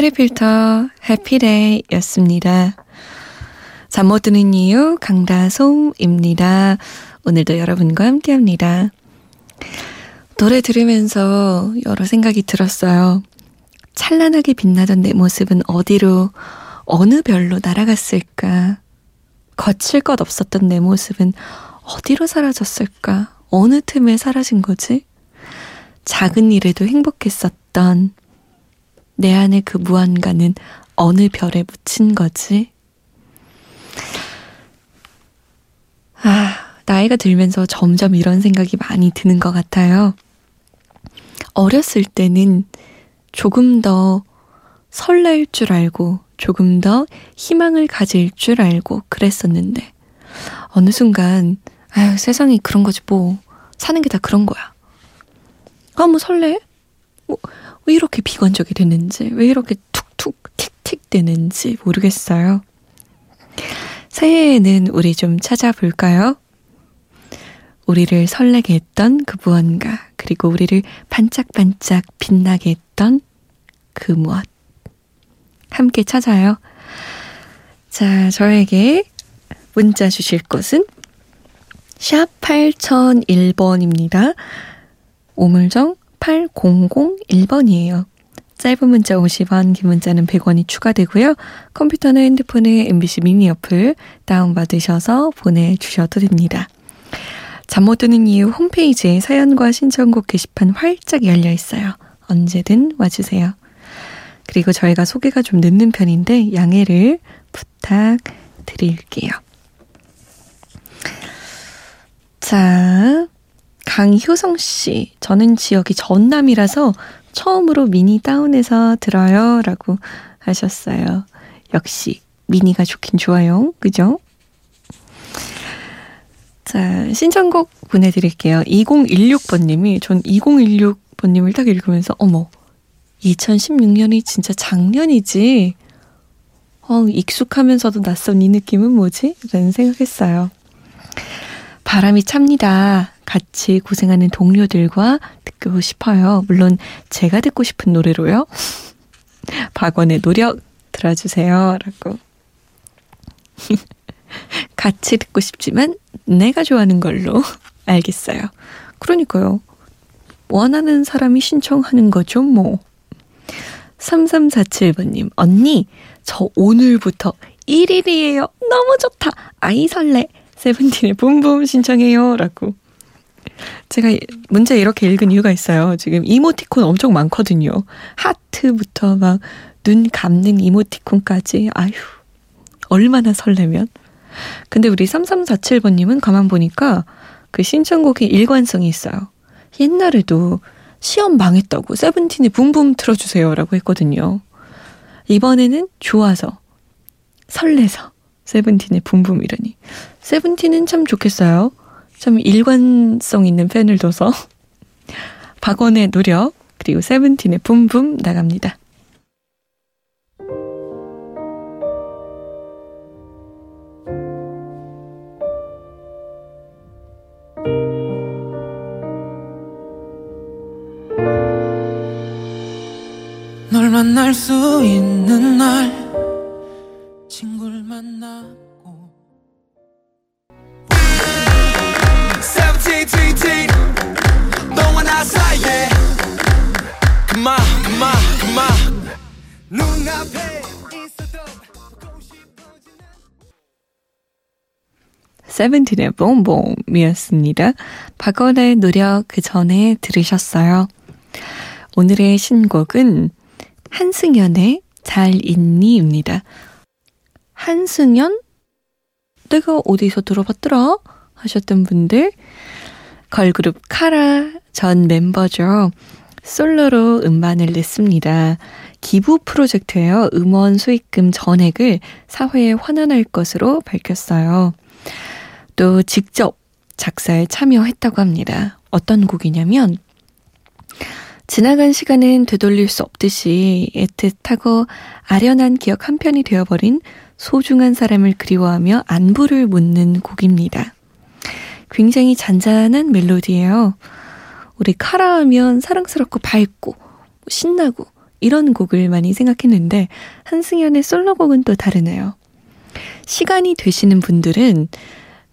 체리 필터 해피데이 였습니다. 잠 못 드는 이유 강다솜입니다. 오늘도 여러분과 함께 합니다. 노래 들으면서 여러 생각이 들었어요. 찬란하게 빛나던 내 모습은 어디로 어느 별로 날아갔을까? 거칠 것 없었던 내 모습은 어디로 사라졌을까? 어느 틈에 사라진 거지? 작은 일에도 행복했었던 내 안에 그 무언가는 어느 별에 묻힌 거지? 아, 나이가 들면서 점점 이런 생각이 많이 드는 것 같아요. 어렸을 때는 조금 더 설렐 줄 알고, 조금 더 희망을 가질 줄 알고 그랬었는데, 어느 순간, 아유, 세상이 그런 거지 뭐. 사는 게 다 그런 거야. 아, 뭐 설레? 뭐, 왜 이렇게 비관적이 되는지, 왜 이렇게 툭툭 틱틱 되는지 모르겠어요. 새해에는 우리 좀 찾아볼까요? 우리를 설레게 했던 그 무언가, 그리고 우리를 반짝반짝 빛나게 했던 그 무엇. 함께 찾아요. 자, 저에게 문자 주실 곳은 샵 8001번입니다. 오물정 8001번이에요. 짧은 문자 50원, 긴 문자는 100원이 추가되고요. 컴퓨터나 핸드폰에 MBC 미니 어플 다운받으셔서 보내주셔도 됩니다. 잠 못 드는 이유 홈페이지에 사연과 신청곡 게시판 활짝 열려 있어요. 언제든 와주세요. 그리고 저희가 소개가 좀 늦는 편인데 양해를 부탁드릴게요. 자, 강효성 씨, 저는 지역이 전남이라서 처음으로 미니 다운해서 들어요. 라고 하셨어요. 역시 미니가 좋긴 좋아요. 그죠? 자, 신청곡 보내드릴게요. 2016번님이, 전 2016번님을 딱 읽으면서, 어머, 2016년이 진짜 작년이지. 어, 익숙하면서도 낯선 이 느낌은 뭐지? 라는 생각했어요. 바람이 찹니다. 같이 고생하는 동료들과 듣고 싶어요. 물론 제가 듣고 싶은 노래로요. 박원의 노력 들어주세요. 라고. 같이 듣고 싶지만 내가 좋아하는 걸로 알겠어요. 그러니까요. 원하는 사람이 신청하는 거죠, 뭐. 3347번님, 언니, 저 오늘부터 1일이에요. 너무 좋다. 아이 설레. 세븐틴의 붐붐 신청해요. 라고. 제가 문제 이렇게 읽은 이유가 있어요. 지금 이모티콘 엄청 많거든요. 하트부터 막 눈 감는 이모티콘까지. 아휴, 얼마나 설레면. 근데 우리 3347번님은 가만 보니까 그 신청곡이 일관성이 있어요. 옛날에도 시험 망했다고 세븐틴의 붐붐 틀어주세요라고 했거든요. 이번에는 좋아서, 설레서 세븐틴의 붐붐이라니. 세븐틴은 참 좋겠어요. 참 일관성 있는 팬을 둬서 박원의 노력 그리고 세븐틴의 붐붐 나갑니다. 널 만날 수 있는 날 친구를 만나 눈앞에 세븐틴의 봄봄이었습니다. 박원의 노력 그 전에 들으셨어요. 오늘의 신곡은 한승연의 잘 있니입니다. 한승연? 내가 어디서 들어봤더라? 하셨던 분들 걸그룹 카라 전 멤버죠. 솔로로 음반을 냈습니다. 기부 프로젝트예요. 음원 수익금 전액을 사회에 환원할 것으로 밝혔어요. 또 직접 작사에 참여했다고 합니다. 어떤 곡이냐면 지나간 시간은 되돌릴 수 없듯이 애틋하고 아련한 기억 한 편이 되어버린 소중한 사람을 그리워하며 안부를 묻는 곡입니다. 굉장히 잔잔한 멜로디예요. 우리 카라 하면 사랑스럽고 밝고 신나고 이런 곡을 많이 생각했는데 한승연의 솔로곡은 또 다르네요. 시간이 되시는 분들은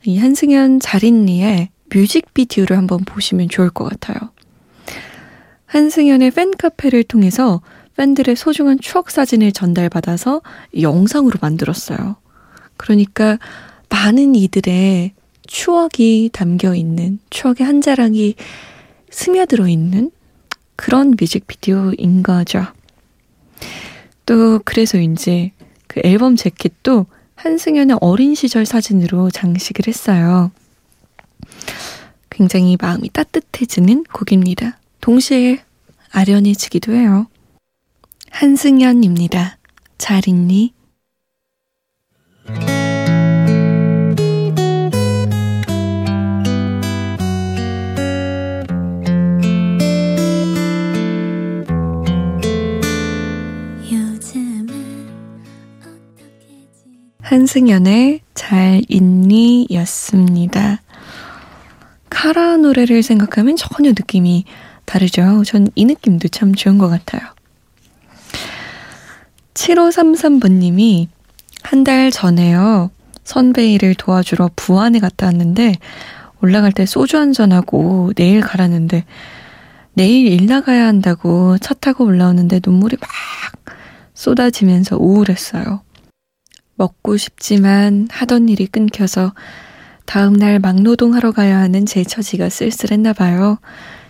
이 한승연 자린리의 뮤직비디오를 한번 보시면 좋을 것 같아요. 한승연의 팬카페를 통해서 팬들의 소중한 추억 사진을 전달받아서 영상으로 만들었어요. 그러니까 많은 이들의 추억이 담겨 있는, 추억의 한 자락이 스며들어 있는 그런 뮤직비디오인 거죠. 또 그래서인지 그 앨범 재킷도 한승연의 어린 시절 사진으로 장식을 했어요. 굉장히 마음이 따뜻해지는 곡입니다. 동시에 아련해지기도 해요. 한승연입니다. 잘 있니? 한승연의 잘 있니 였습니다. 카라 노래를 생각하면 전혀 느낌이 다르죠. 전 이 느낌도 참 좋은 것 같아요. 7533번님이 한 달 전에요. 선배 일을 도와주러 부안에 갔다 왔는데 올라갈 때 소주 한잔하고 내일 가라는데 내일 일 나가야 한다고 차 타고 올라오는데 눈물이 막 쏟아지면서 우울했어요. 먹고 싶지만 하던 일이 끊겨서 다음날 막노동하러 가야 하는 제 처지가 쓸쓸했나 봐요.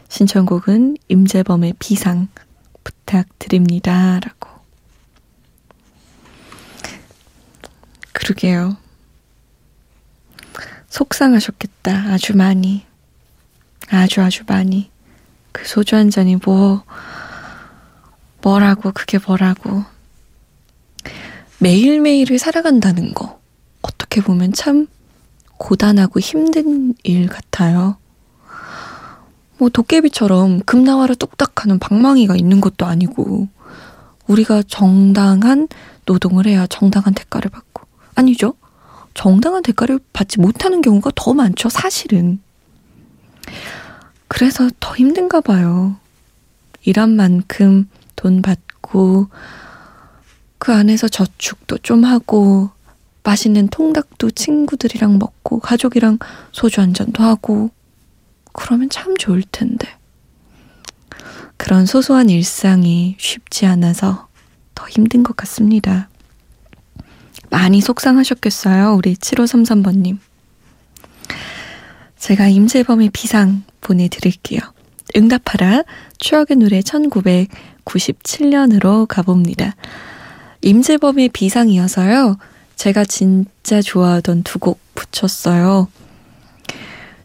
신청곡은 임재범의 비상 부탁드립니다. 라고. 그러게요. 속상하셨겠다. 아주 많이. 아주 아주 많이. 그 소주 한 잔이 뭐, 뭐라고, 그게 뭐라고. 매일매일을 살아간다는 거. 어떻게 보면 참 고단하고 힘든 일 같아요. 뭐 도깨비처럼 금나와라 뚝딱 하는 방망이가 있는 것도 아니고, 우리가 정당한 노동을 해야 정당한 대가를 받고. 아니죠? 정당한 대가를 받지 못하는 경우가 더 많죠, 사실은. 그래서 더 힘든가 봐요. 일한 만큼 돈 받고, 그 안에서 저축도 좀 하고, 맛있는 통닭도 친구들이랑 먹고, 가족이랑 소주 한 잔도 하고, 그러면 참 좋을 텐데. 그런 소소한 일상이 쉽지 않아서 더 힘든 것 같습니다. 많이 속상하셨겠어요, 우리 7533번님. 제가 임재범의 비상 보내드릴게요. 응답하라 추억의 노래 1997년으로 가봅니다. 임재범의 비상이어서요. 제가 진짜 좋아하던 두 곡 붙였어요.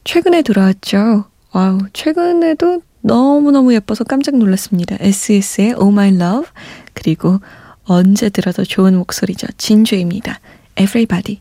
최근에 들어왔죠. 와우, 최근에도 너무너무 예뻐서 깜짝 놀랐습니다. SES의 Oh My Love, 그리고 언제 들어도 좋은 목소리죠. 진주입니다. Everybody.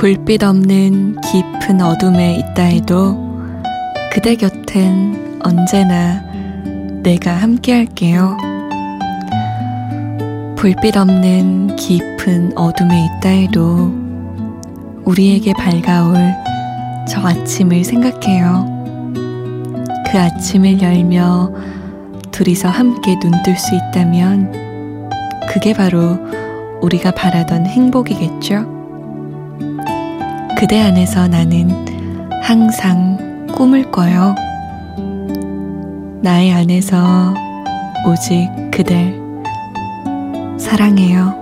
불빛 없는 깊은 어둠에 있다 해도 그대 곁엔 언제나 내가 함께 할게요. 불빛 없는 깊은 어둠에 있다 해도 우리에게 밝아올 저 아침을 생각해요. 그 아침을 열며 둘이서 함께 눈뜰 수 있다면 그게 바로 우리가 바라던 행복이겠죠? 그대 안에서 나는 항상 꿈을 꿔요. 나의 안에서 오직 그댈 사랑해요.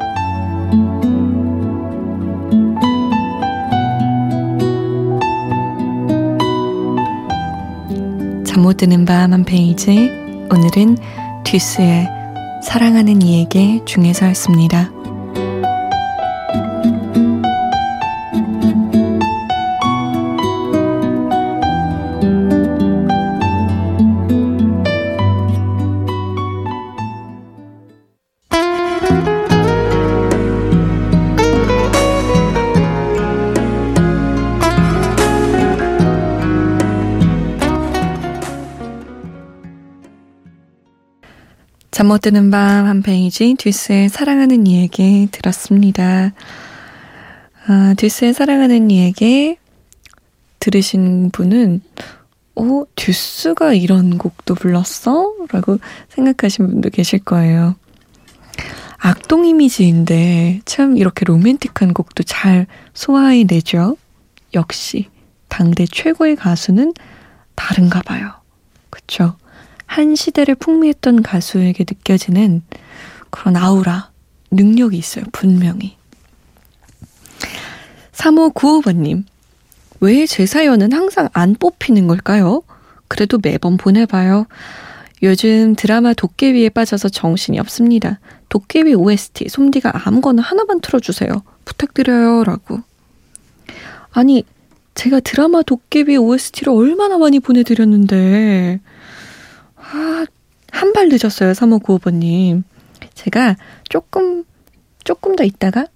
잠 못 드는 밤 한 페이지 오늘은 듀스의 사랑하는 이에게 중에서였습니다. 잠 못 드는 밤 한 페이지 듀스의 사랑하는 이에게 들었습니다. 아, 듀스의 사랑하는 이에게 들으신 분은 어, 듀스가 이런 곡도 불렀어? 라고 생각하신 분도 계실 거예요. 악동 이미지인데 참 이렇게 로맨틱한 곡도 잘 소화해내죠. 역시 당대 최고의 가수는 다른가 봐요. 그쵸? 한 시대를 풍미했던 가수에게 느껴지는 그런 아우라, 능력이 있어요, 분명히. 3595번님, 왜 제 사연은 항상 안 뽑히는 걸까요? 그래도 매번 보내봐요. 요즘 드라마 도깨비에 빠져서 정신이 없습니다. 도깨비 OST, 솜디가 아무거나 하나만 틀어주세요. 부탁드려요. 라고. 아니, 제가 드라마 도깨비 OST를 얼마나 많이 보내드렸는데, 아, 한 발 늦었어요. 3595번님. 제가 조금, 조금 더 있다가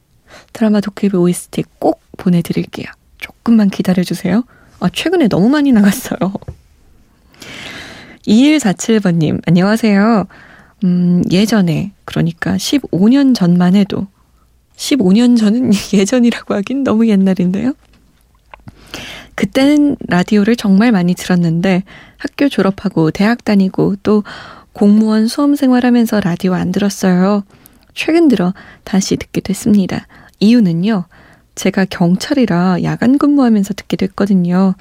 드라마 도깨비 OST 꼭 보내드릴게요. 조금만 기다려주세요. 아, 최근에 너무 많이 나갔어요. 2147번님, 안녕하세요. 음, 예전에, 그러니까 15년 전만 해도, 15년 전은 예전이라고 하긴 너무 옛날인데요. 그때는 라디오를 정말 많이 들었는데 학교 졸업하고 대학 다니고 또 공무원 수험 생활하면서 라디오 안 들었어요. 최근 들어 다시 듣게 됐습니다. 이유는요. 제가 경찰이라 야간 근무하면서 듣게 됐거든요.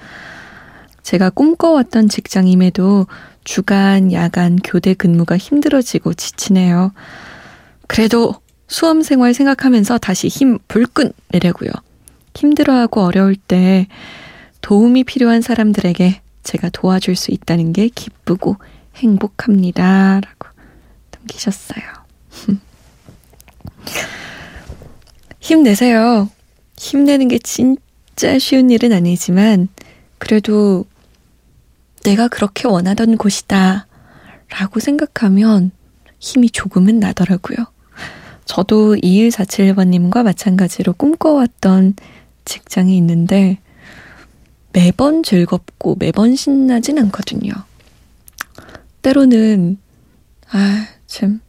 제가 꿈꿔왔던 직장임에도 주간, 야간, 교대 근무가 힘들어지고 지치네요. 그래도 수험 생활 생각하면서 다시 힘 불끈 내려고요. 힘들어하고 어려울 때 도움이 필요한 사람들에게 제가 도와줄 수 있다는 게 기쁘고 행복합니다. 라고 남기셨어요. 힘내세요. 힘내는 게 진짜 쉬운 일은 아니지만, 그래도 내가 그렇게 원하던 곳이다. 라고 생각하면 힘이 조금은 나더라고요. 저도 2147번님과 마찬가지로 꿈꿔왔던 직장이 있는데, 매번 즐겁고 매번 신나진 않거든요. 때로는, 아, 참,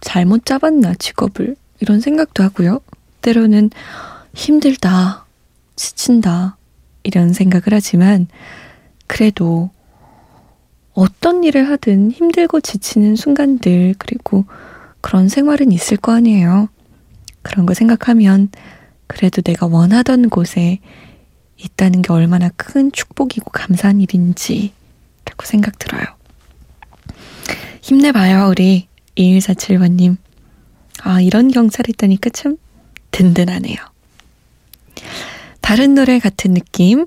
잘못 잡았나, 직업을. 이런 생각도 하고요. 때로는 힘들다, 지친다, 이런 생각을 하지만, 그래도 어떤 일을 하든 힘들고 지치는 순간들, 그리고 그런 생활은 있을 거 아니에요. 그런 거 생각하면, 그래도 내가 원하던 곳에 있다는 게 얼마나 큰 축복이고 감사한 일인지 라고 생각 들어요. 힘내봐요, 우리 2147번님. 아, 이런 경찰 있다니까 참 든든하네요. 다른 노래 같은 느낌.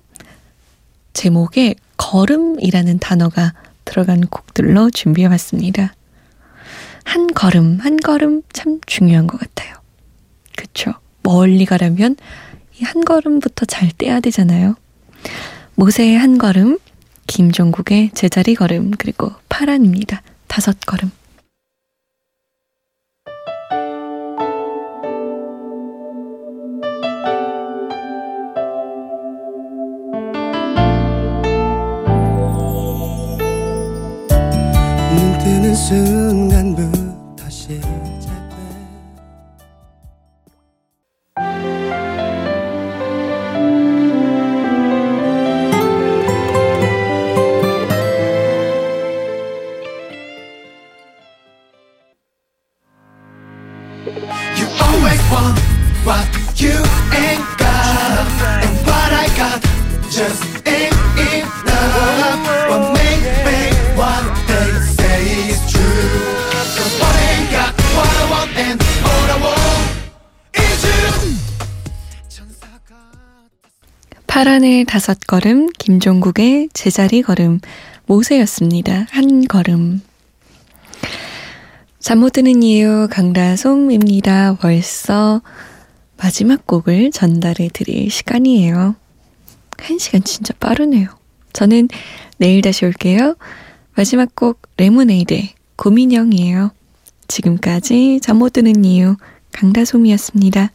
제목에 걸음이라는 단어가 들어간 곡들로 준비해봤습니다. 한 걸음, 한 걸음 참 중요한 것 같아요. 그쵸? 멀리 가려면 이 한 걸음부터 잘 떼야 되잖아요. 모세의 한 걸음, 김종국의 제자리 걸음, 그리고 파란입니다. 다섯 걸음. 순 You always want what you ain't got And what I got just ain't enough What make me what they say is true Cause what I ain't got what I want and all I want is you 파란의 다섯 걸음, 김종국의 제자리 걸음, 모세였습니다. 한 걸음. 잠 못 드는 이유 강다솜입니다. 벌써 마지막 곡을 전달해 드릴 시간이에요. 한 시간 진짜 빠르네요. 저는 내일 다시 올게요. 마지막 곡 레모네이드 고민형이에요. 지금까지 잠 못 드는 이유 강다솜이었습니다.